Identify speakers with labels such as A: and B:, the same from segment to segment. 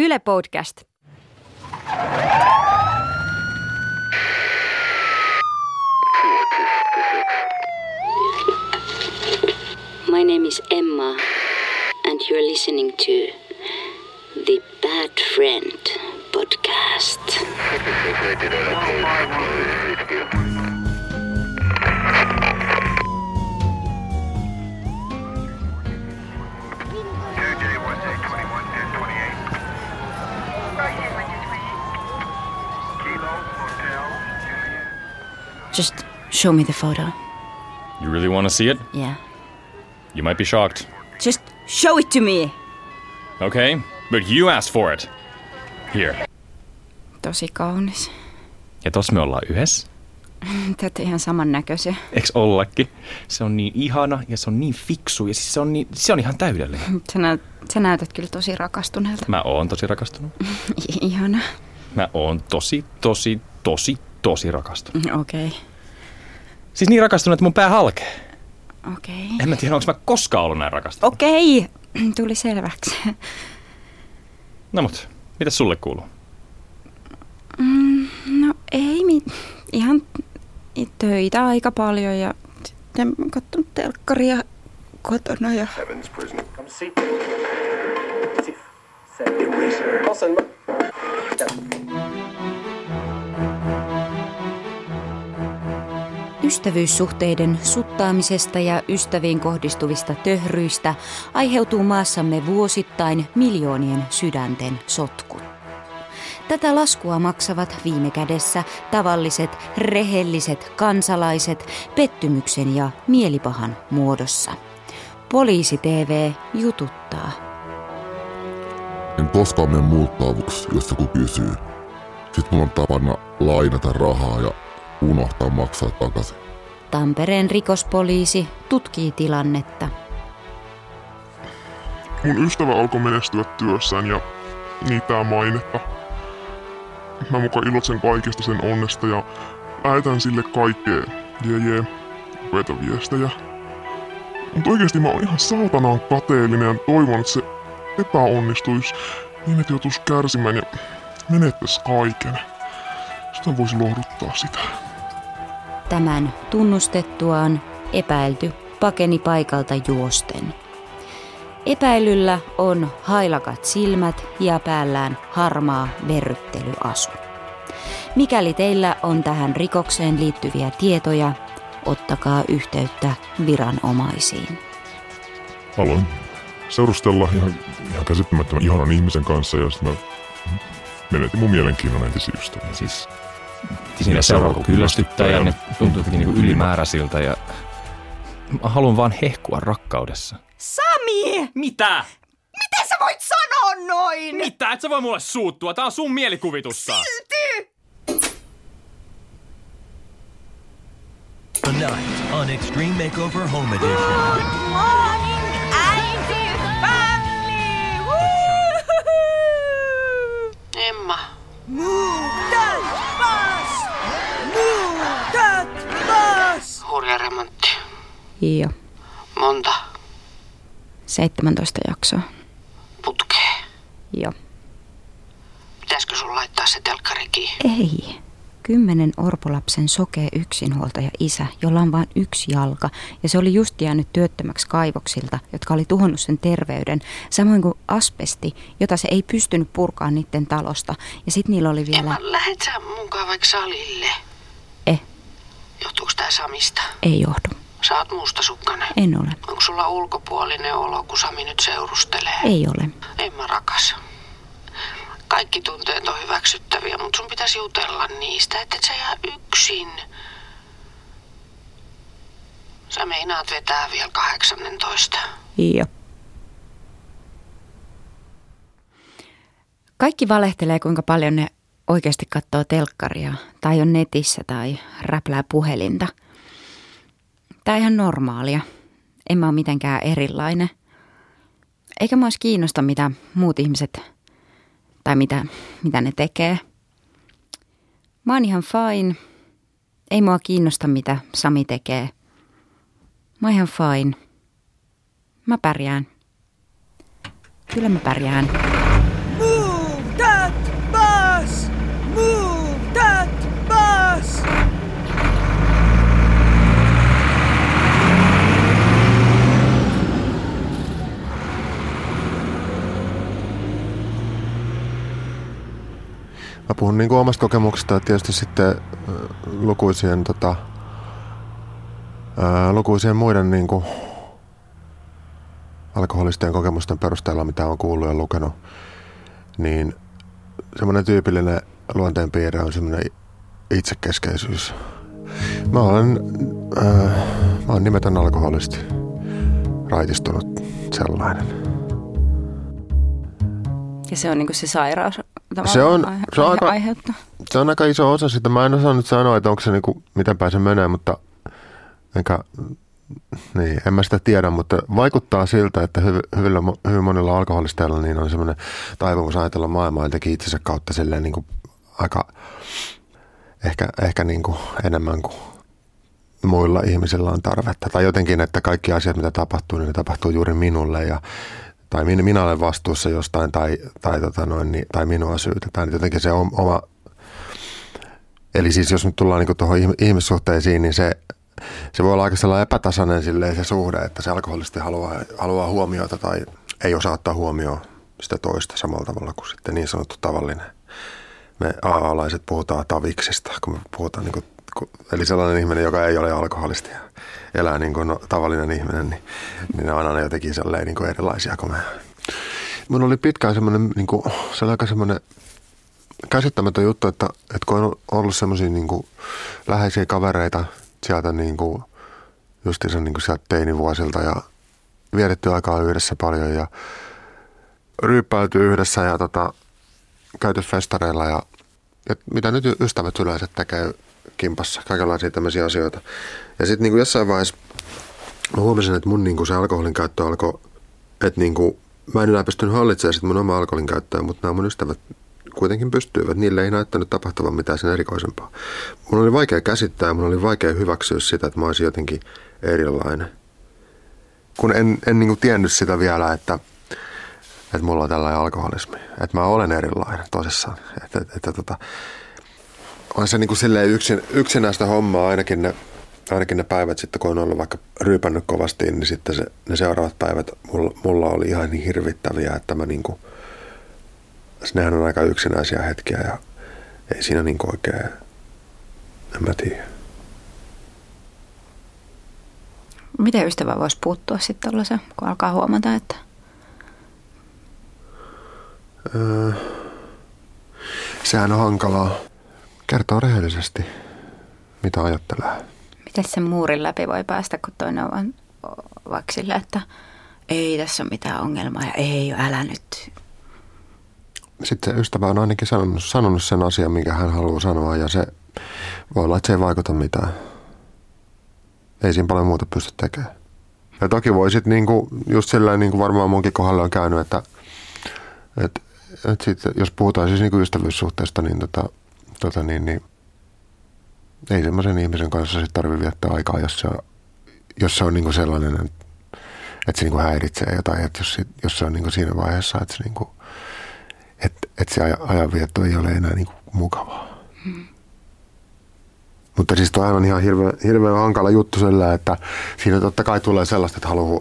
A: Yle Podcast.
B: My name is Emma, and you're listening to the Bad Friend podcast.
C: Oh show me the photo.
D: You really want to see it?
C: Yeah.
D: You might be shocked.
C: Just show it to me.
D: Okay, but you asked for it. Here.
C: Tosi kaunis.
D: Ja tossa me ollaan yhdessä.
C: Te olette ihan samannäköisiä.
D: Eks ollakin? Se on niin ihana ja se on niin fiksu ja siis se on, niin, se on ihan täydellinen.
C: Sä, näyt, sä näytät kyllä tosi rakastuneelta.
D: Mä oon tosi rakastunut.
C: Ihana.
D: Mä oon tosi, tosi, tosi, tosi rakastunut.
C: Okei. Okay.
D: Siis niin rakastunut, että mun pää halkee.
C: Okei.
D: En mä tiedä, onko mä koskaan ollut näin rakastunut.
C: Okei. Okay. Tuli selväksi.
D: No mut, mitä sulle kuuluu?
C: No ei mi- ihan töitä aika paljon ja sitten katsonut telkkaria kotona ja
E: eraser.
B: Ystävyyssuhteiden suttaamisesta ja ystäviin kohdistuvista töhryistä aiheutuu maassamme vuosittain miljoonien sydänten sotkut. Tätä laskua maksavat viime kädessä tavalliset, rehelliset kansalaiset pettymyksen ja mielipahan muodossa. Poliisi TV jututtaa.
F: En koskaan mene muuttaavuksi, jos joku kysyy. Sitten mulla on tapana lainata rahaa ja unohtaa maksaa takaisin.
B: Tampereen rikospoliisi tutkii tilannetta.
G: mun ystävä alkoi menestyä työssään ja niitä mainetta. Mä mukaan iloitsen kaikesta sen onnesta ja lähetän sille kaikkea jee jee upeita viestejä. Mutta oikeasti mä oon ihan saatanaan kateellinen ja toivon, että se epäonnistuisi niin, että joutuisi kärsimään ja menettäisi kaiken. Sitä voisi lohduttaa sitä.
B: Tämän tunnustettuaan epäilty pakeni paikalta juosten. Epäilyllä on hailakat silmät ja päällään harmaa verryttelyasu. Mikäli teillä on tähän rikokseen liittyviä tietoja, ottakaa yhteyttä viranomaisiin.
F: Aloin seurustella ihan, ihan käsittämättömän ihanan ihmisen kanssa ja sitten mä menetin mun mielenkiinnon entisiä ystäviä.
D: Siis siinä seuraa kun kyllästyttää ja ne tuntuu jotenkin niinku ylimääräisiltä ja mä haluan vaan hehkua rakkaudessa.
C: Sami!
D: Mitä?
C: Miten sä voit sanoa noin?
D: Mitä? Et sä voi mulle suuttua. Tää on sun mielikuvitusta.
H: Tonight on Extreme Makeover Home Edition.
C: Morning, äiti, family!
B: Emma,
C: Muutat pois! Muutat pois!
B: hurja remontti.
C: Joo,
B: Monta
C: 17 jaksoa.
B: putkea.
C: Joo.
B: Pitäisikö sun laittaa se telkkari kiinni?
C: Ei. Kymmenen orpolapsen sokea yksinhuoltaja isä, jolla on vain yksi jalka, ja se oli just jäänyt työttömäksi kaivoksilta, jotka oli tuhonnut sen terveyden, samoin kuin asbesti, jota se ei pystynyt purkaan niiden talosta. Ja sitten niillä oli vielä...
B: Emma, lähet sä mukaan vaikka salille? Johtuuko tää Samista?
C: ei johdu.
B: Sä oot mustasukkainen.
C: En ole.
B: Onko sulla ulkopuolinen olo, kun Sami nyt seurustelee?
C: Ei ole.
B: Emma rakas. Kaikki tunteet on hyväksyttäviä, mutta sun pitäisi jutella niistä, että et sä jää yksin. Sä meinaat vetää vielä 18.
C: Joo. Kaikki valehtelee, kuinka paljon ne oikeasti katsoo telkkaria tai on netissä tai räplää puhelinta. Tämä on ihan normaalia. En mä ole mitenkään erilainen. Eikä mua kiinnosta, mitä muut ihmiset tai mitä, mitä ne tekee. Mä oon ihan fine. Ei mua kiinnosta, mitä Sami tekee. Mä oon ihan fine. Mä pärjään. Kyllä mä pärjään.
I: Mä puhun niin kuin omasta kokemuksesta ja tietysti sitten äh, lukuisien, tota, lukuisien muiden niin kuin alkoholistien kokemusten perusteella, mitä on kuullut ja lukenut, niin semmoinen tyypillinen luonteenpiirre on semmoinen itsekeskeisyys. Mä olen, ää, mä olen nimetön alkoholisti, raitistunut sellainen.
C: Ja se on niin kuin se sairaus
I: Se on-
C: aihe-
I: se on aika-
C: aiheuttaa.
I: Se on aika iso osa sitä. Mä en osaa nyt sanoa, että onko se niinku, miten päin se menee, mutta enkä, niin, en mä sitä tiedä, mutta vaikuttaa siltä, että hyvin, hyvillä, hyvin monilla alkoholisteilla niin on semmoinen taipumus ajatella maailmaa jotenkin itsensä kautta silleen niin kuin aika ehkä, ehkä niin kuin enemmän kuin muilla ihmisillä on tarvetta. Tai jotenkin, että kaikki asiat, mitä tapahtuu, niin ne tapahtuu juuri minulle ja tai minä, minä olen vastuussa jostain tai, tai, tota noin, niin, tai minua syytetään. Jotenkin se oma... Eli siis jos nyt tullaan niin tuohon ihmissuhteisiin, niin se, se voi olla aika sellainen epätasainen silleen se suhde, että se alkoholisti haluaa, haluaa huomiota tai ei osaa ottaa huomioon sitä toista samalla tavalla kuin sitten niin sanottu tavallinen. Me AA-alaiset puhutaan taviksista, kun me puhutaan niin kuin, eli sellainen ihminen, joka ei ole alkoholisti ja elää niin kuin tavallinen ihminen, niin, niin ne on aina jotenkin niin kuin erilaisia kuin me. Mun oli pitkään semmoinen, niin kuin, se oli aika semmoinen käsittämätön juttu, että, että kun on ollut semmoisia niin kuin läheisiä kavereita sieltä niin kuin, justiinsa niin kuin sieltä teinivuosilta ja vietetty aikaa yhdessä paljon ja ryyppäyty yhdessä ja tota, käyty festareilla ja, ja mitä nyt ystävät yleensä tekee kimpassa, kaikenlaisia tämmöisiä asioita. Ja sitten niin jossain vaiheessa huomasin, että mun niin kuin se alkoholin käyttö alkoi, että niin kuin, mä en enää pystynyt hallitsemaan sit mun omaa alkoholin käyttöä, mutta nämä mun ystävät kuitenkin pystyivät. Niille ei näyttänyt tapahtuvan mitään sen erikoisempaa. Mun oli vaikea käsittää ja mun oli vaikea hyväksyä sitä, että mä olisin jotenkin erilainen. Kun en, en niin kuin tiennyt sitä vielä, että, että mulla on tällainen alkoholismi. Että mä olen erilainen tosissaan. Että, että, että tota, on se niin kuin silleen yksin, yksinäistä hommaa ainakin ne, ainakin ne päivät sitten, kun on ollut vaikka ryypännyt kovasti, niin sitten se, ne seuraavat päivät mulla, mulla oli ihan niin hirvittäviä, että mä niin kuin, nehän on aika yksinäisiä hetkiä ja ei siinä niin kuin oikein, en mä tiedä.
C: Miten ystävä voisi puuttua sitten tuollaiseen, kun alkaa huomata, että
I: Öö, sehän on hankalaa. Kertoo rehellisesti, mitä ajattelee.
C: miten sen muurin läpi voi päästä, kun toinen on vaan sillä, että ei tässä ole mitään ongelmaa ja ei, älä nyt.
I: Sitten se ystävä on ainakin sanonut, sanonut sen asian, minkä hän haluaa sanoa ja se voi olla, että se ei vaikuta mitään. Ei siinä paljon muuta pysty tekemään. Ja toki voi sitten niinku, just sillä niin kuin varmaan munkin kohdalle on käynyt, että, että, että sit, jos puhutaan siis niinku ystävyyssuhteesta, niin, tota, tota niin, niin ei semmoisen ihmisen kanssa sitten tarvitse viettää aikaa, jos se on, jos se on niinku sellainen, että, se niinku häiritsee jotain, että jos, jos se on niinku siinä vaiheessa, että se, niinku, että, että se aja- ajanvietto ei ole enää niinku mukavaa. Mutta siis toi on ihan hirveän, hirveän hankala juttu sillä, että siinä totta kai tulee sellaista, että haluaa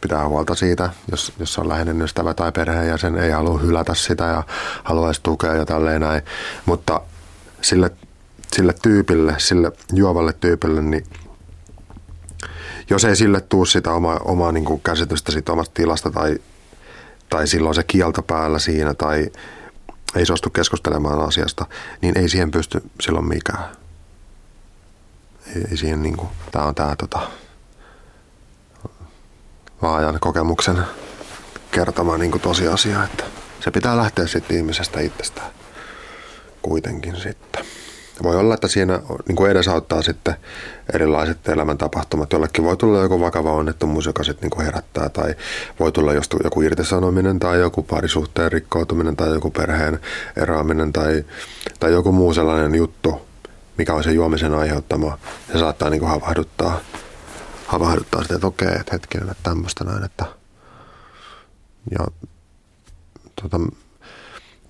I: pitää huolta siitä, jos, jos on läheinen ystävä tai perheenjäsen, ei halua hylätä sitä ja haluaisi tukea ja tälleen näin. Mutta sille, sille tyypille, sille juovalle tyypille, niin jos ei sille tuu sitä omaa, omaa niin kuin käsitystä siitä omasta tilasta tai, tai silloin se kielto päällä siinä tai ei suostu keskustelemaan asiasta, niin ei siihen pysty silloin mikään. Ei, ei siihen niin kuin, tämä on tämä tota, laajan kokemuksen kertoma niin kuin tosiasia, että se pitää lähteä sitten ihmisestä itsestään kuitenkin sitten. Voi olla, että siinä niin kuin edesauttaa sitten erilaiset elämäntapahtumat. Jollekin voi tulla joku vakava onnettomuus, joka sitten niin kuin herättää, tai voi tulla just joku irtisanominen, tai joku parisuhteen rikkoutuminen, tai joku perheen eroaminen, tai, tai joku muu sellainen juttu, mikä on se juomisen aiheuttama. Se saattaa niin kuin havahduttaa, havahduttaa sitä, että okei, että hetkinen, että tämmöistä näin, että ja tota,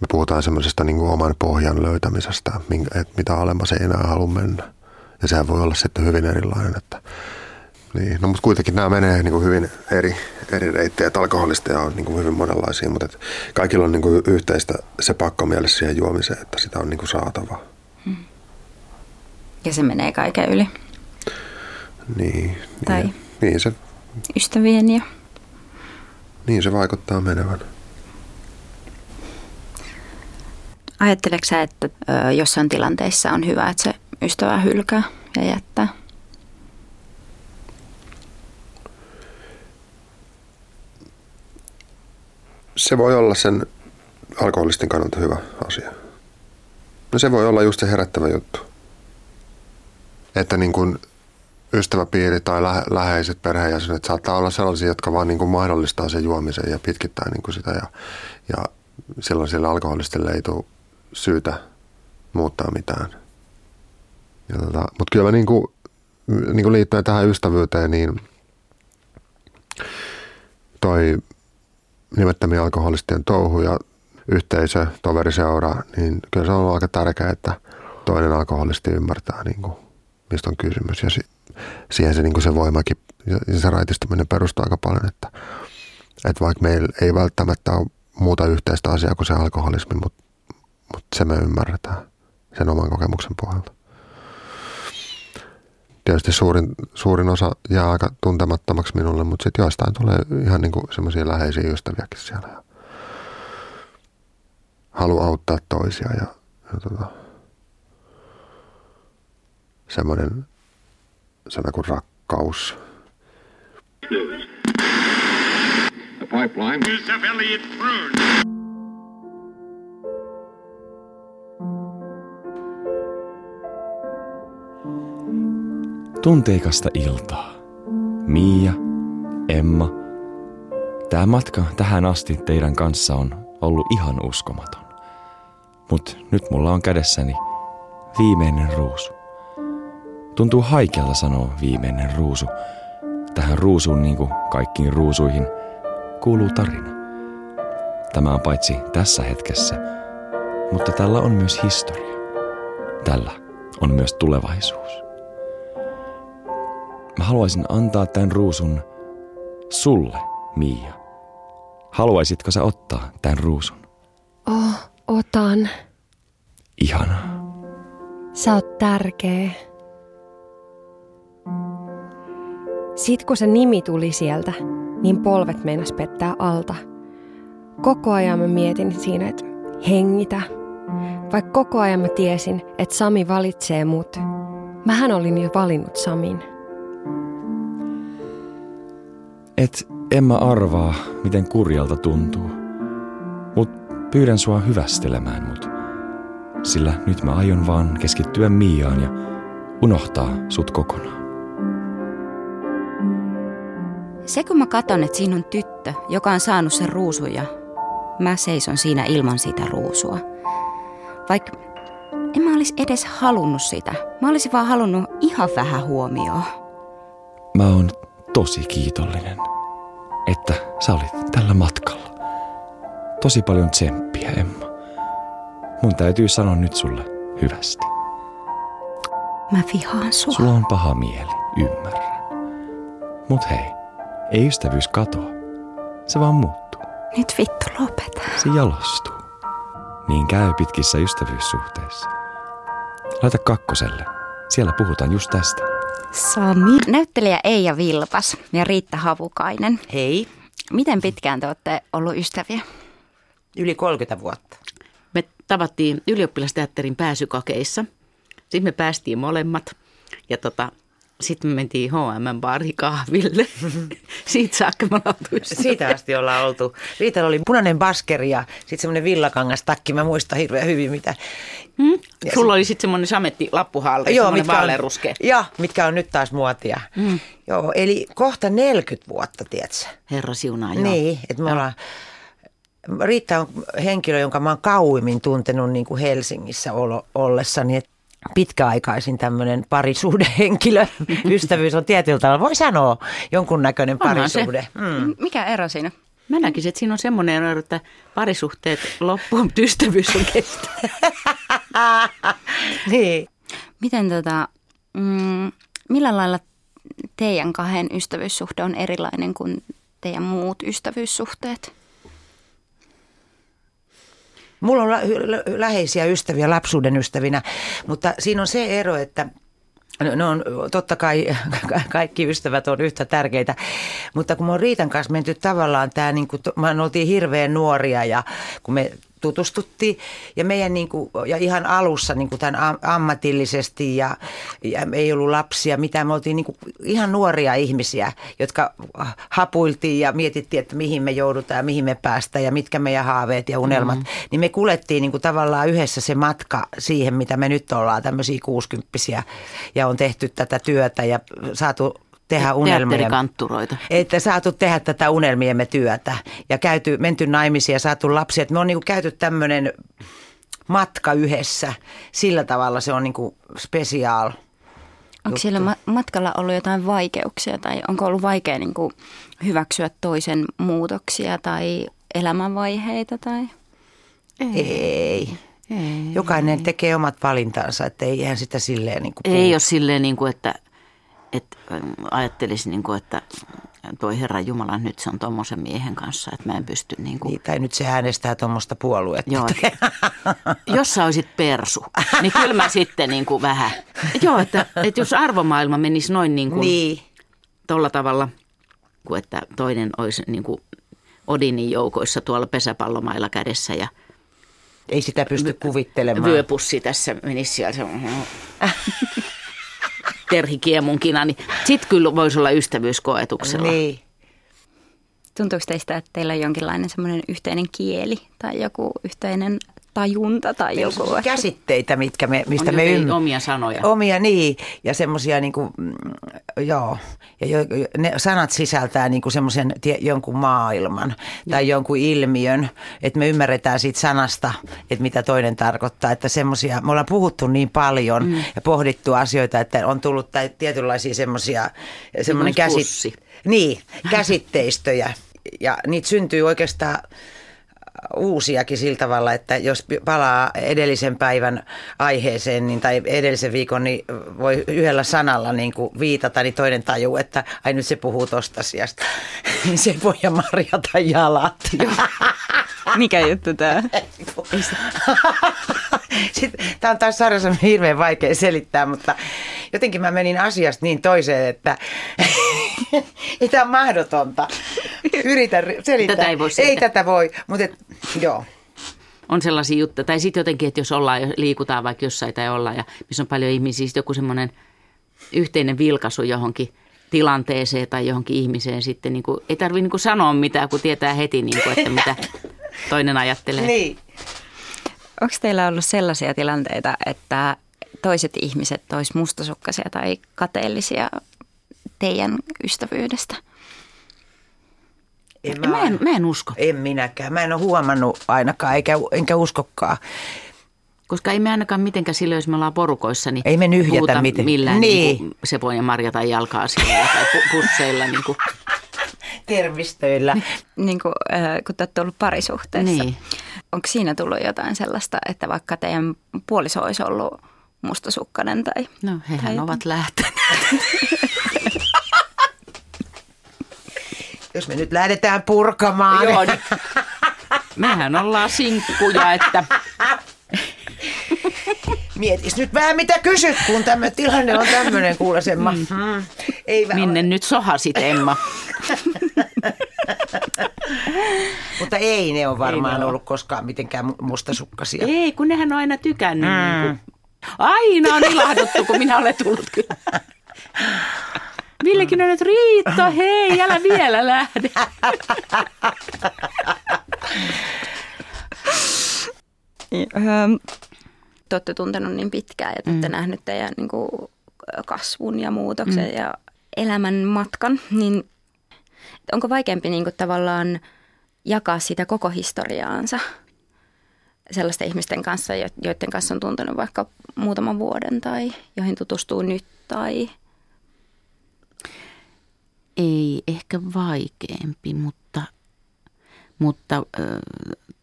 I: me puhutaan semmoisesta niin kuin oman pohjan löytämisestä, että mitä alemmas ei enää halua mennä. Ja sehän voi olla sitten hyvin erilainen, että Niin, no mutta kuitenkin nämä menee niin kuin hyvin eri, eri reittejä. Että alkoholisteja on niin kuin hyvin monenlaisia, mutta että kaikilla on niin kuin yhteistä se pakko mielessä siihen juomiseen, että sitä on niin kuin saatava.
C: Ja se menee kaiken yli.
I: Niin,
C: Tai-
I: niin, niin, se,
C: Ystävien ja
I: niin se vaikuttaa menevän.
C: Ajatteleeko sä, että jossain tilanteissa on hyvä, että se ystävä hylkää ja jättää?
I: Se voi olla sen alkoholistin kannalta hyvä asia. No se voi olla just se herättävä juttu. Että niin kuin ystäväpiiri tai lähe, läheiset perheenjäsenet saattaa olla sellaisia, jotka vaan niin kuin mahdollistaa sen juomisen ja pitkittää niin kuin sitä. Ja, ja silloin sille alkoholistille ei tule syytä muuttaa mitään. Tota, mutta kyllä mä niin kuin, niin kuin liittyen tähän ystävyyteen, niin toi nimettömien alkoholistien touhu ja yhteisö, toveriseura, niin kyllä se on ollut aika tärkeää, että toinen alkoholisti ymmärtää, niin kuin, mistä on kysymys. Ja si- siihen se, niin kuin se voimakin ja se raitistuminen perustuu aika paljon, että, että vaikka meillä ei välttämättä ole muuta yhteistä asiaa kuin se alkoholismi, mutta, mutta se me ymmärretään sen oman kokemuksen pohjalta. Tietysti suurin, suurin osa jää aika tuntemattomaksi minulle, mutta sitten joistain tulee ihan niin semmoisia läheisiä ystäviäkin siellä. Ja halu auttaa toisia ja, ja tota, semmoinen sana kuin rakkaus.
J: The pipeline.
K: Joseph Elliott Bruce.
L: Tunteikasta iltaa. Mia, Emma. Tämä matka tähän asti teidän kanssa on ollut ihan uskomaton. Mut nyt mulla on kädessäni viimeinen ruusu. Tuntuu haikealta sanoa viimeinen ruusu. Tähän ruusuun niin kuin kaikkiin ruusuihin kuuluu tarina. Tämä on paitsi tässä hetkessä, mutta tällä on myös historia. Tällä on myös tulevaisuus. Haluaisin antaa tämän ruusun sulle, Mia. Haluaisitko sä ottaa tämän ruusun?
M: Oh, otan.
L: Ihanaa.
M: Sä oot tärkeä. Sit kun se nimi tuli sieltä, niin polvet meinas pettää alta. Koko ajan mä mietin siinä, että hengitä. Vaikka koko ajan mä tiesin, että Sami valitsee mut. Mähän olin jo valinnut Samin.
L: Et en mä arvaa, miten kurjalta tuntuu. Mut pyydän sua hyvästelemään mut. Sillä nyt mä aion vaan keskittyä Miaan ja unohtaa sut kokonaan.
C: Se kun mä katon, että siinä on tyttö, joka on saanut sen ruusun ja mä seison siinä ilman sitä ruusua. Vaikka en mä olisi edes halunnut sitä. Mä olisin vaan halunnut ihan vähän huomioon.
L: Mä oon tosi kiitollinen, että sä olit tällä matkalla. Tosi paljon tsemppiä, Emma. Mun täytyy sanoa nyt sulle hyvästi.
C: Mä vihaan sua.
L: Sulla on paha mieli, ymmärrän. Mut hei, ei ystävyys katoa. Se vaan muuttuu.
C: Nyt vittu lopeta.
L: Se jalostuu. Niin käy pitkissä ystävyyssuhteissa. Laita kakkoselle. Siellä puhutaan just tästä.
C: Sami. Näyttelijä Eija Vilpas ja Riitta Havukainen.
N: Hei,
C: Miten pitkään te olette ollut ystäviä?
N: yli 30 vuotta.
O: Me tavattiin ylioppilasteatterin pääsykokeissa. Sitten me päästiin molemmat. Ja tota, sitten me mentiin H&M baari kahville. Siitä saakka me.
N: Siitä asti ollaan oltu. Riitalla oli punainen baskeri ja sitten semmoinen villakangas takki. Mä muistan hirveän hyvin, mitä...
O: Hmm?
N: Ja
O: Sulla oli sitten semmoinen sametti lappuhalke,
N: Joo, mitkä on, joo, mitkä on nyt taas muotia.
O: Mm.
N: Joo, eli kohta 40 vuotta, tiedätkö?
O: Herra siunaa, joo.
N: Niin, että me ollaan... Riitta on henkilö, jonka mä oon kauimmin tuntenut niin kuin Helsingissä ollessani. Et pitkäaikaisin tämmöinen parisuhdehenkilö. Ystävyys on tietyllä tavalla, voi sanoa, jonkunnäköinen
O: Onhan se.
N: parisuhde. Mm.
C: Mikä ero siinä?
O: Mä näkisin, että siinä on semmoinen ero, että parisuhteet loppuu, mutta ystävyys on kestä.
N: niin.
C: Miten tota, mm, millä lailla teidän kahden ystävyyssuhde on erilainen kuin teidän muut ystävyyssuhteet?
N: Mulla on lä- lä- läheisiä ystäviä lapsuuden ystävinä, mutta siinä on se ero, että No, on totta kai kaikki ystävät on yhtä tärkeitä, mutta kun me on Riitan kanssa menty tavallaan tämä, niin kuin, me oltiin hirveän nuoria ja kun me tutustuttiin ja meidän niin kuin, ja ihan alussa niin kuin tämän am- ammatillisesti ja, ja ei ollut lapsia mitään. Me oltiin niin kuin ihan nuoria ihmisiä, jotka hapuiltiin ja mietittiin, että mihin me joudutaan ja mihin me päästään ja mitkä meidän haaveet ja unelmat. Mm. Niin me kulettiin niin kuin tavallaan yhdessä se matka siihen, mitä me nyt ollaan, tämmöisiä kuusikymppisiä ja on tehty tätä työtä ja saatu tehdä unelmia.
O: Teatterikantturoita.
N: Että saatu tehdä tätä unelmiemme työtä ja käyty, menty naimisiin ja saatu lapsia. Että me on niinku käyty tämmöinen matka yhdessä. Sillä tavalla se on niinku spesiaal.
C: Onko siellä ma- matkalla ollut jotain vaikeuksia tai onko ollut vaikea niin kuin hyväksyä toisen muutoksia tai elämänvaiheita? Tai?
N: Ei. ei. ei Jokainen ei. tekee omat valintansa, että ei ihan sitä silleen niin kuin
O: Ei ole silleen niin kuin, että, että ajattelisi niin kuin, että toi Herra Jumala, nyt se on tuommoisen miehen kanssa, että mä en pysty niin kuin...
N: Niin, tai nyt se äänestää tuommoista puoluetta.
O: Joo, jos sä olisit persu, niin kyllä mä sitten niin kuin vähän... Joo, että, että jos arvomaailma menisi noin niin kuin...
N: Niin.
O: Tolla tavalla, kuin että toinen olisi niin kuin Odinin joukoissa tuolla pesäpallomailla kädessä ja...
N: Ei sitä pysty kuvittelemaan.
O: Vyöpussi tässä menisi siellä. Terhi Kiemunkina, niin sitten kyllä voisi olla ystävyyskoetuksella.
N: Niin.
C: Tuntuuko teistä, että teillä on jonkinlainen semmoinen yhteinen kieli tai joku yhteinen tajunta tai
N: Meillä
C: joku?
N: on käsitteitä, mitkä me, mistä
O: on
N: me
O: ymmärrämme. omia sanoja.
N: Omia, niin. Ja semmoisia, niin kuin, joo. Ja jo, ne sanat sisältää niin kuin semmoisen jonkun maailman tai jonkun ilmiön, että me ymmärretään siitä sanasta, että mitä toinen tarkoittaa. Että semmoisia, me ollaan puhuttu niin paljon mm. ja pohdittu asioita, että on tullut tai tietynlaisia semmoisia, semmoinen käsit, niin, käsitteistöjä. Ja niitä syntyy oikeastaan uusiakin sillä tavalla, että jos palaa edellisen päivän aiheeseen niin, tai edellisen viikon, niin voi yhdellä sanalla niin kuin viitata, niin toinen tajuu, että ai nyt se puhuu tosta asiasta. se voi ja marjata jalat.
C: Mikä juttu tämä?
N: Tämä on taas sarjassa hirveän vaikea selittää, mutta jotenkin mä menin asiasta niin toiseen, että ei tämä on mahdotonta. Yritän selittää.
O: Tätä ei voi selittää.
N: Ei tätä voi, mutta et, joo.
O: On sellaisia juttuja. Tai sitten jotenkin, että jos ollaan, liikutaan vaikka jossain tai ollaan ja missä on paljon ihmisiä, sitten joku semmoinen yhteinen vilkaisu johonkin tilanteeseen tai johonkin ihmiseen sitten. Niin kuin, ei tarvitse niin sanoa mitään, kun tietää heti, niin kuin, että mitä toinen ajattelee.
N: Niin.
C: Onko teillä ollut sellaisia tilanteita, että toiset ihmiset tois mustasukkaisia tai kateellisia teidän ystävyydestä?
N: En
O: mä, mä, en, mä en usko.
N: En minäkään. Mä en ole huomannut ainakaan, eikä, enkä uskokaan.
O: Koska ei me ainakaan mitenkään silloin, jos me ollaan porukoissa, niin
N: ei me nyhjätä miten.
O: millään
N: niin.
O: niin Sepon ja Marja tai jalkaa siellä tai pusseilla. Niin kuin.
N: Tervistöillä.
C: Niin kuin, äh, kun te olette ollut parisuhteessa.
O: Niin.
C: Onko siinä tullut jotain sellaista, että vaikka teidän puoliso olisi ollut mustasukkainen tai...
O: No hehän tai ovat lähteneet.
N: Jos me nyt lähdetään purkamaan.
O: Joo, niin. Mehän ollaan sinkkuja, että...
N: Mietis nyt vähän mitä kysyt, kun tämä tilanne on tämmöinen, kuule Emma. Mm.
O: Ei Minne nyt sohasit, Emma?
N: Mutta ei ne ole varmaan ei ollut koskaan mitenkään mustasukkasia.
O: Ei, kun nehän on aina tykännyt. Mm. Niin kuin, aina on ilahduttu, kun minä olen tullut kyllä. Villekin on nyt Riitta, hei, älä vielä lähde.
C: Te olette tuntenut niin pitkään ja te olette mm. nähnyt teidän niin kuin, kasvun ja muutoksen mm. ja elämän matkan, niin onko vaikeampi niin kuin, tavallaan jakaa sitä koko historiaansa sellaisten ihmisten kanssa, joiden kanssa on tuntenut vaikka muutaman vuoden tai joihin tutustuu nyt tai
O: ei ehkä vaikeampi, mutta, mutta äh,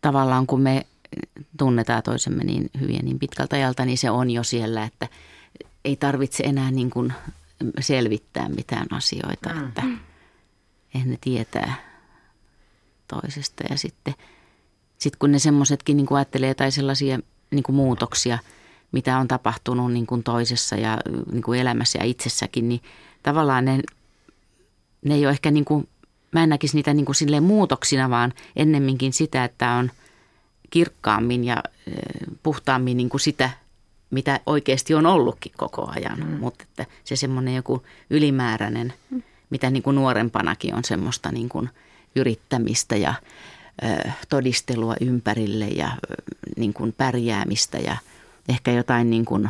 O: tavallaan kun me tunnetaan toisemme niin hyvin niin pitkältä ajalta, niin se on jo siellä, että ei tarvitse enää niin kuin selvittää mitään asioita, mm. että eihän ne tietää toisesta. Ja sitten sit kun ne semmoisetkin niin ajattelee jotain sellaisia niin kuin muutoksia, mitä on tapahtunut niin kuin toisessa ja niin kuin elämässä ja itsessäkin, niin tavallaan ne, ne ei ole ehkä, niin kuin, mä en näkisi niitä niin kuin silleen muutoksina, vaan ennemminkin sitä, että on kirkkaammin ja puhtaammin niin kuin sitä, mitä oikeasti on ollutkin koko ajan. Mm. Mutta että se semmoinen joku ylimääräinen, mm. Mitä niin kuin nuorempanakin on semmoista niin kuin yrittämistä ja ö, todistelua ympärille ja ö, niin kuin pärjäämistä ja ehkä jotain niin kuin,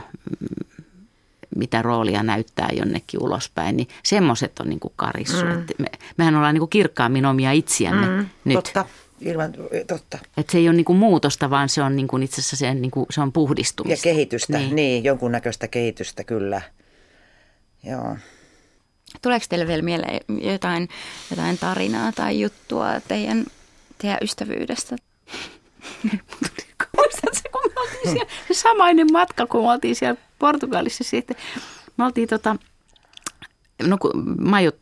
O: mitä roolia näyttää jonnekin ulospäin, niin semmoiset on niin kuin karissu. Mm. Me, mehän ollaan niin kuin kirkkaammin omia itsiämme mm, nyt.
N: Totta. Ilman, totta.
O: Et se ei ole niinku muutosta, vaan se on niinku itse asiassa se, niinku, se on puhdistumista.
N: Ja kehitystä, niin. niin, jonkunnäköistä kehitystä kyllä. Joo.
C: Tuleeko teille vielä mieleen jotain, jotain tarinaa tai juttua teidän, teidän ystävyydestä?
O: Muistatko, kun me oltiin siellä, se samainen matka, kun me oltiin siellä Portugalissa sitten. Me oltiin tota, no kun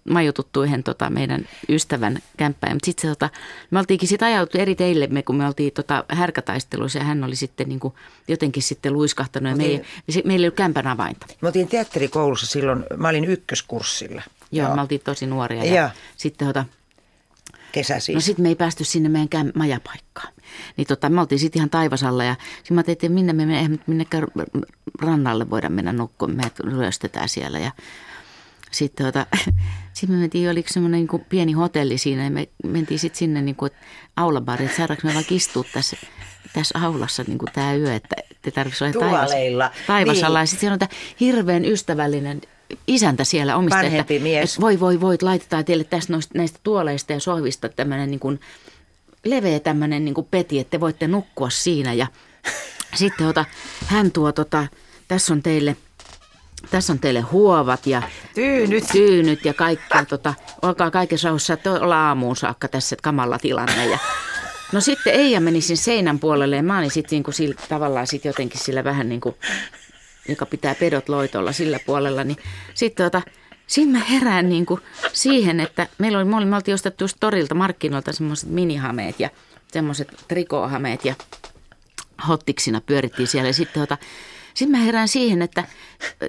O: majoituttu yhden tota, meidän ystävän kämppään, mutta sitten tota, me oltiinkin sitten ajautu eri teillemme, kun me oltiin tota, härkätaisteluissa ja hän oli sitten niin kuin, jotenkin sitten luiskahtanut ja meillä, meillä ei ollut kämpän avainta.
N: Me oltiin teatterikoulussa silloin, mä olin ykköskurssilla.
O: Joo, Joo. me oltiin tosi nuoria ja, ja. sitten tota,
N: Kesä siis.
O: No sitten me ei päästy sinne meidän käm- majapaikkaan. Niin tota, me oltiin sitten ihan taivasalla ja sitten mä ajattelin, että minne me eihän minnekään rannalle voida mennä nukkumaan. Me ryöstetään siellä ja sitten tota, sit me mentiin, oliko semmoinen niin pieni hotelli siinä ja me mentiin sitten sinne niin kuin aulabariin, että saadaanko me vaikka istua tässä, tässä aulassa niin kuin tämä yö, että te tarvitsisi olla taivas, taivasalla. Niin. Ja sitten siellä on tämä hirveän ystävällinen isäntä siellä omista,
N: että, mies.
O: että voi voi voi, laitetaan teille tästä noista, näistä tuoleista ja sohvista tämmöinen niin kuin leveä tämmöinen niin kuin peti, että te voitte nukkua siinä ja sitten ota, hän tuo tota, tässä on teille – tässä on teille huovat ja
N: tyynyt,
O: tyynyt ja kaikkea. Tota, olkaa kaikessa rauhassa, että olla aamuun saakka tässä kamalla tilanne. Ja, no sitten Eija meni sen seinän puolelle ja mä olin sitten niinku sillä, tavallaan sit jotenkin sillä vähän niin kuin, joka pitää pedot loitolla sillä puolella. Niin sitten tota, Siinä mä herään niin kuin siihen, että meillä oli, me, oli, me oltiin ostettu just torilta markkinoilta semmoiset minihameet ja semmoiset trikohameet ja hottiksina pyörittiin siellä. Ja sitten tota, sitten mä herään siihen, että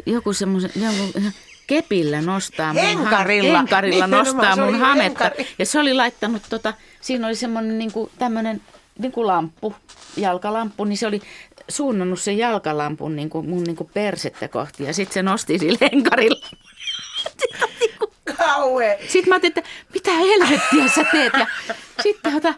O: joku semmoisen, joku kepillä nostaa mun
N: henkarilla,
O: henkarilla nostaa mun hametta. Henkari. Ja se oli laittanut tota, siinä oli semmoinen niinku tämmöinen niinku lamppu, jalkalamppu, niin se oli suunnannut sen jalkalampun niinku mun niinku persettä kohti ja sitten se nosti sillä henkarilla.
N: Kauhe.
O: Sitten mä ajattelin, että mitä helvettiä sä teet. Ja sitten ota,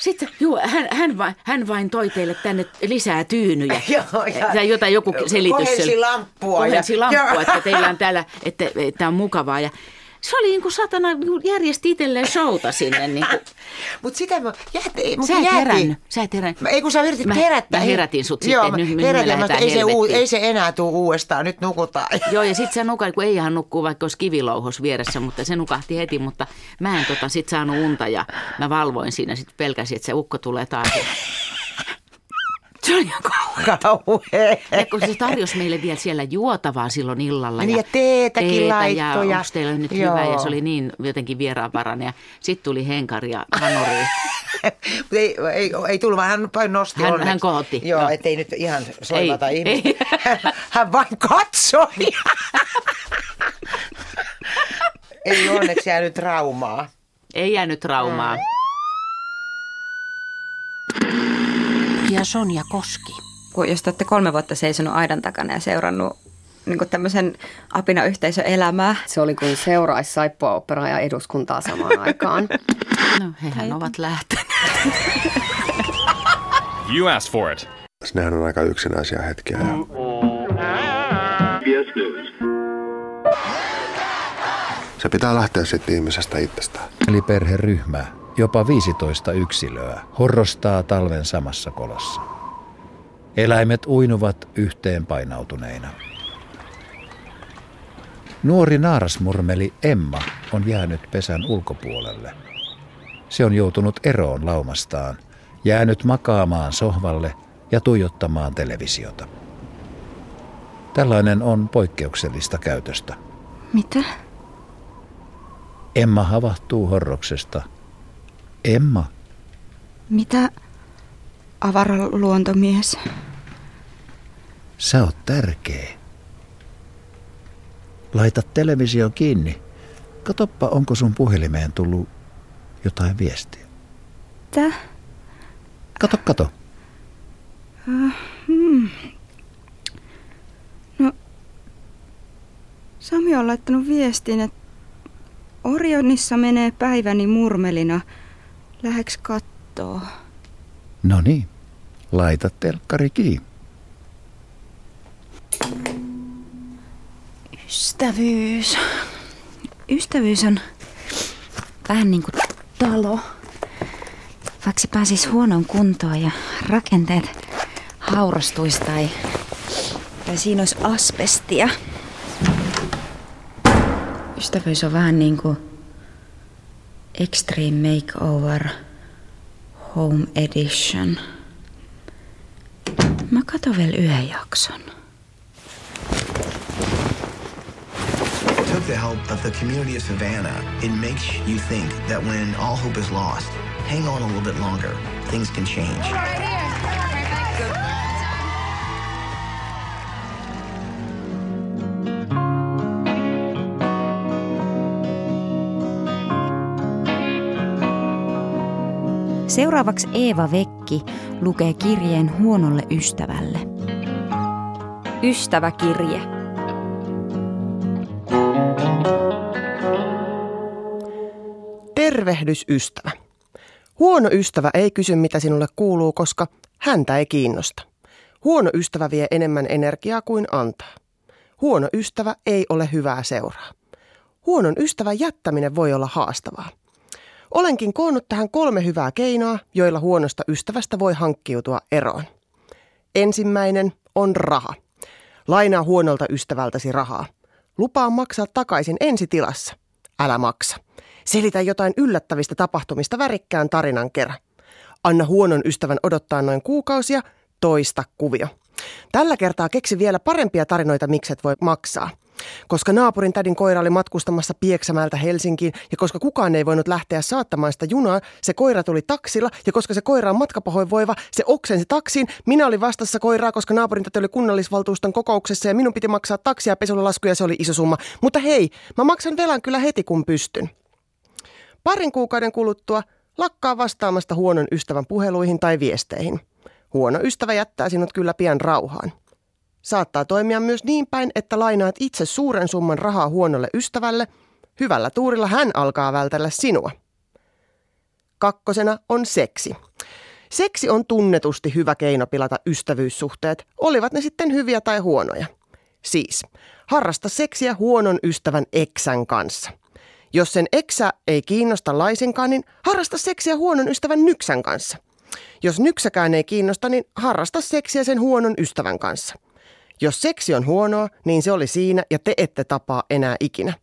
O: sitten juu, hän, hän, vain, hän vain toi teille tänne lisää tyynyjä.
N: Joo, ja,
O: ja jotain joku selitys.
N: Kohensi lamppua.
O: Kohensi ja, lamppua, että teillä on täällä, että, että on mukavaa. Ja se oli niin kuin satana, niin järjesti itselleen showta sinne. Niin kuin.
N: Mut sitä mä jätin.
O: Sä et herännyt. Sä et herännyt.
N: Ei kun sä yritit
O: mä,
N: herättää.
O: Mä herätin sut Joo, sitten. Nyt, herätin,
N: me ei, se uu, ei se enää tule uudestaan. Nyt nukutaan.
O: Joo ja sit sä nukat, kun ei ihan nukkuu vaikka olisi kivilouhos vieressä, mutta se nukahti heti. Mutta mä en tota sit saanut unta ja mä valvoin siinä. Sitten pelkäsin, että se ukko tulee taas. Se oli ihan
N: kauhea.
O: Ja kun se tarjosi meille vielä siellä juotavaa silloin illalla.
N: Niin ja, ja teetäkin teetä laittoi.
O: Ja onko teillä nyt Joo. hyvä? Ja se oli niin jotenkin vieraanvarainen. Ja sitten tuli Henkari ja Hanuri.
N: ei, ei, ei tullut, vaan hän vain nosti
O: Hän, hän kohotti.
N: Joo, no. ettei nyt ihan soimata ihmistä. Hän, hän vain katsoi. ei onneksi jäänyt traumaa.
O: Ei jäänyt traumaa. Mm. Ja Sonja Koski.
C: Kun jos te olette kolme vuotta seisonut aidan takana ja seurannut niin tämmöisen apina-yhteisön elämää.
P: Se oli kuin seuraisi saippua ja eduskuntaa samaan aikaan.
O: No, hehän ovat lähteneet.
Q: You asked for it.
I: Nehän on aika yksinäisiä hetkiä. Ja... Se pitää lähteä sitten ihmisestä itsestään.
R: Eli perheryhmä jopa 15 yksilöä, horrostaa talven samassa kolossa. Eläimet uinuvat yhteen painautuneina. Nuori naarasmurmeli Emma on jäänyt pesän ulkopuolelle. Se on joutunut eroon laumastaan, jäänyt makaamaan sohvalle ja tuijottamaan televisiota. Tällainen on poikkeuksellista käytöstä.
C: Mitä?
R: Emma havahtuu horroksesta. Emma,
C: Mitä, avaraluontomies?
R: sä oot tärkeä. Laita televisio kiinni. Katoppa, onko sun puhelimeen tullut jotain viestiä.
C: Tää?
R: Kato, kato.
C: Uh, hmm. No, Sami on laittanut viestin, että Orionissa menee päiväni murmelina. Läheks kattoo?
R: No niin, laita telkkari kiinni.
C: Ystävyys. Ystävyys on vähän niin kuin talo. Vaikka se pääsisi huonoon kuntoon ja rakenteet haurastuisi tai, tai siinä olisi asbestia. Ystävyys on vähän niin kuin Extreme Makeover Home Edition. Mä katon vielä yhden jakson.
Q: took the help of the community of Savannah, it makes you think that when all hope is lost, hang on a little bit longer. Things can change.
C: Seuraavaksi Eeva Vekki lukee kirjeen huonolle ystävälle. Ystäväkirje.
S: Tervehdys ystävä. Huono ystävä ei kysy mitä sinulle kuuluu, koska häntä ei kiinnosta. Huono ystävä vie enemmän energiaa kuin antaa. Huono ystävä ei ole hyvää seuraa. Huonon ystävän jättäminen voi olla haastavaa. Olenkin koonnut tähän kolme hyvää keinoa, joilla huonosta ystävästä voi hankkiutua eroon. Ensimmäinen on raha. Lainaa huonolta ystävältäsi rahaa. Lupaa maksaa takaisin ensi tilassa. Älä maksa. Selitä jotain yllättävistä tapahtumista värikkään tarinan kerran. Anna huonon ystävän odottaa noin kuukausia, toista kuvio. Tällä kertaa keksi vielä parempia tarinoita, mikset voi maksaa. Koska naapurin tädin koira oli matkustamassa Pieksämäeltä Helsinkiin ja koska kukaan ei voinut lähteä saattamaan sitä junaa, se koira tuli taksilla ja koska se koira on matkapahoinvoiva, se oksensi taksiin. Minä olin vastassa koiraa, koska naapurin täti oli kunnallisvaltuuston kokouksessa ja minun piti maksaa taksia ja ja se oli iso summa. Mutta hei, mä maksan velan kyllä heti kun pystyn. Parin kuukauden kuluttua lakkaa vastaamasta huonon ystävän puheluihin tai viesteihin. Huono ystävä jättää sinut kyllä pian rauhaan. Saattaa toimia myös niin päin, että lainaat itse suuren summan rahaa huonolle ystävälle. Hyvällä tuurilla hän alkaa vältellä sinua. Kakkosena on seksi. Seksi on tunnetusti hyvä keino pilata ystävyyssuhteet, olivat ne sitten hyviä tai huonoja. Siis, harrasta seksiä huonon ystävän eksän kanssa. Jos sen eksä ei kiinnosta laisinkaan, niin harrasta seksiä huonon ystävän nyksän kanssa. Jos nyksäkään ei kiinnosta, niin harrasta seksiä sen huonon ystävän kanssa. Jos seksi on huonoa, niin se oli siinä ja te ette tapaa enää ikinä.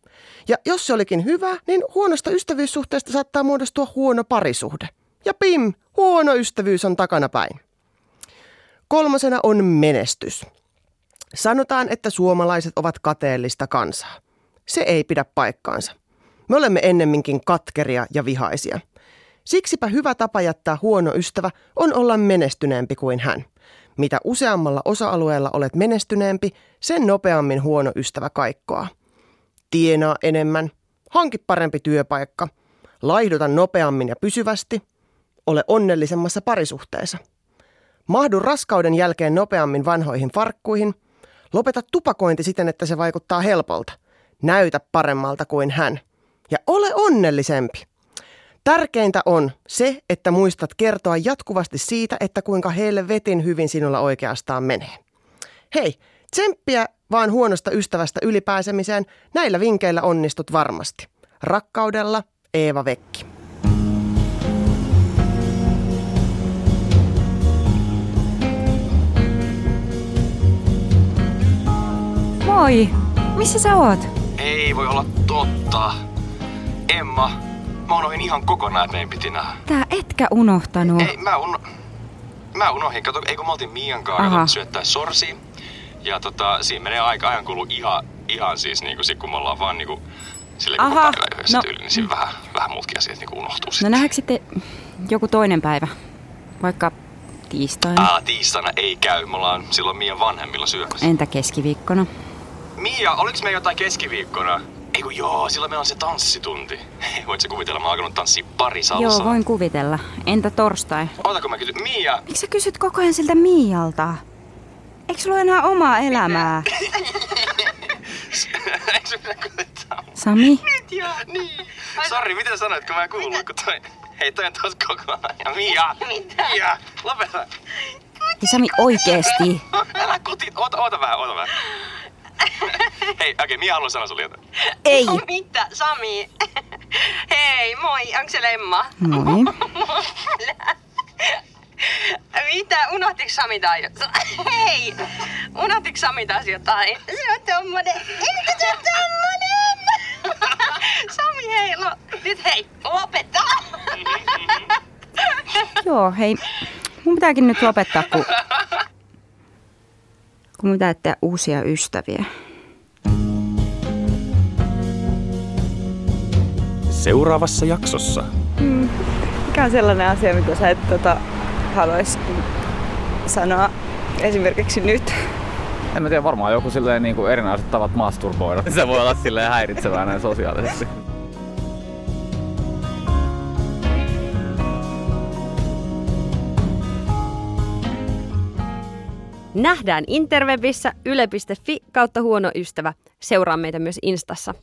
S: Ja jos se olikin hyvä, niin huonosta ystävyyssuhteesta saattaa muodostua huono parisuhde. Ja pim, huono ystävyys on takana päin. Kolmosena on menestys. Sanotaan, että suomalaiset ovat kateellista kansaa. Se ei pidä paikkaansa. Me olemme ennemminkin katkeria ja vihaisia. Siksipä hyvä tapa jättää huono ystävä on olla menestyneempi kuin hän. Mitä useammalla osa-alueella olet menestyneempi, sen nopeammin huono ystävä kaikkoa. Tienaa enemmän, hanki parempi työpaikka, laihduta nopeammin ja pysyvästi, ole onnellisemmassa parisuhteessa. Mahdu raskauden jälkeen nopeammin vanhoihin farkkuihin, lopeta tupakointi siten, että se vaikuttaa helpolta. Näytä paremmalta kuin hän. Ja ole onnellisempi. Tärkeintä on se, että muistat kertoa jatkuvasti siitä, että kuinka helvetin hyvin sinulla oikeastaan menee. Hei, tsemppiä vaan huonosta ystävästä ylipääsemiseen. Näillä vinkeillä onnistut varmasti. Rakkaudella, Eeva Vekki.
C: Moi! Missä sä oot?
L: Ei voi olla totta. Emma, mä unohdin ihan kokonaan, että meidän piti nähdä.
C: Tää etkä unohtanut.
L: Ei, mä, uno... mä unohdin. Kato, ei kun me oltiin Mian
C: Aha.
L: kanssa syöttää sorsi. Ja tota, siinä menee aika ajan kulu ihan
T: ihan siis niinku sit kun me ollaan vaan niinku sille
C: Aha,
T: koko päivä yhdessä
C: no-
T: tyyli, niin siinä vähän, vähän muutkin asiat niinku unohtuu
C: No
T: sitten.
C: nähdäänkö sitten joku toinen päivä? Vaikka tiistaina?
T: Aa, tiistaina ei käy. Me ollaan silloin Mian vanhemmilla syömässä.
C: Entä keskiviikkona?
T: Mia, oliks me jotain keskiviikkona? Ei kun joo, silloin meillä on se tanssitunti. Voit sä kuvitella, mä oon alkanut tanssia pari salsaa.
C: Joo, voin kuvitella. Entä torstai?
T: Ota kun mä kysyn, Mia!
C: Miksi sä kysyt koko ajan siltä Mialta? Eikö sulla enää omaa elämää? Sami?
T: Nyt joo, niin. Sori, miten sanoit, kun mä en kuullut, kun toi... Hei, toi on tos koko ajan. Mia! Mitä? Mia! Lopeta!
C: Sami, oikeesti.
T: Älä kuti, oota, oota vähän, oota vähän. Hei, okei, okay, Mia haluaa sanoa sulle jotain.
C: Ei.
A: No mitä, Sami? Hei, moi, onko se Lemma?
C: Moi.
A: Mitä, unohtiko Sami tai Hei, unohtiko Sami taas jotain? Se on tommonen, eikö se on tommonen? Sami, hei, lo, nyt hei, lopeta!
C: Joo, hei. Mun pitääkin nyt lopettaa, kun, kun mun pitää tehdä uusia ystäviä.
T: Seuraavassa jaksossa.
U: Mm. Mikä on sellainen asia, mitä sä et tota, haluaisi sanoa esimerkiksi nyt?
V: En mä tiedä, varmaan joku silleen niin kuin erinäiset tavat masturboida. Se voi olla silleen häiritsevää näin sosiaalisesti.
W: Nähdään interwebissä yle.fi kautta huono ystävä. Seuraa meitä myös Instassa.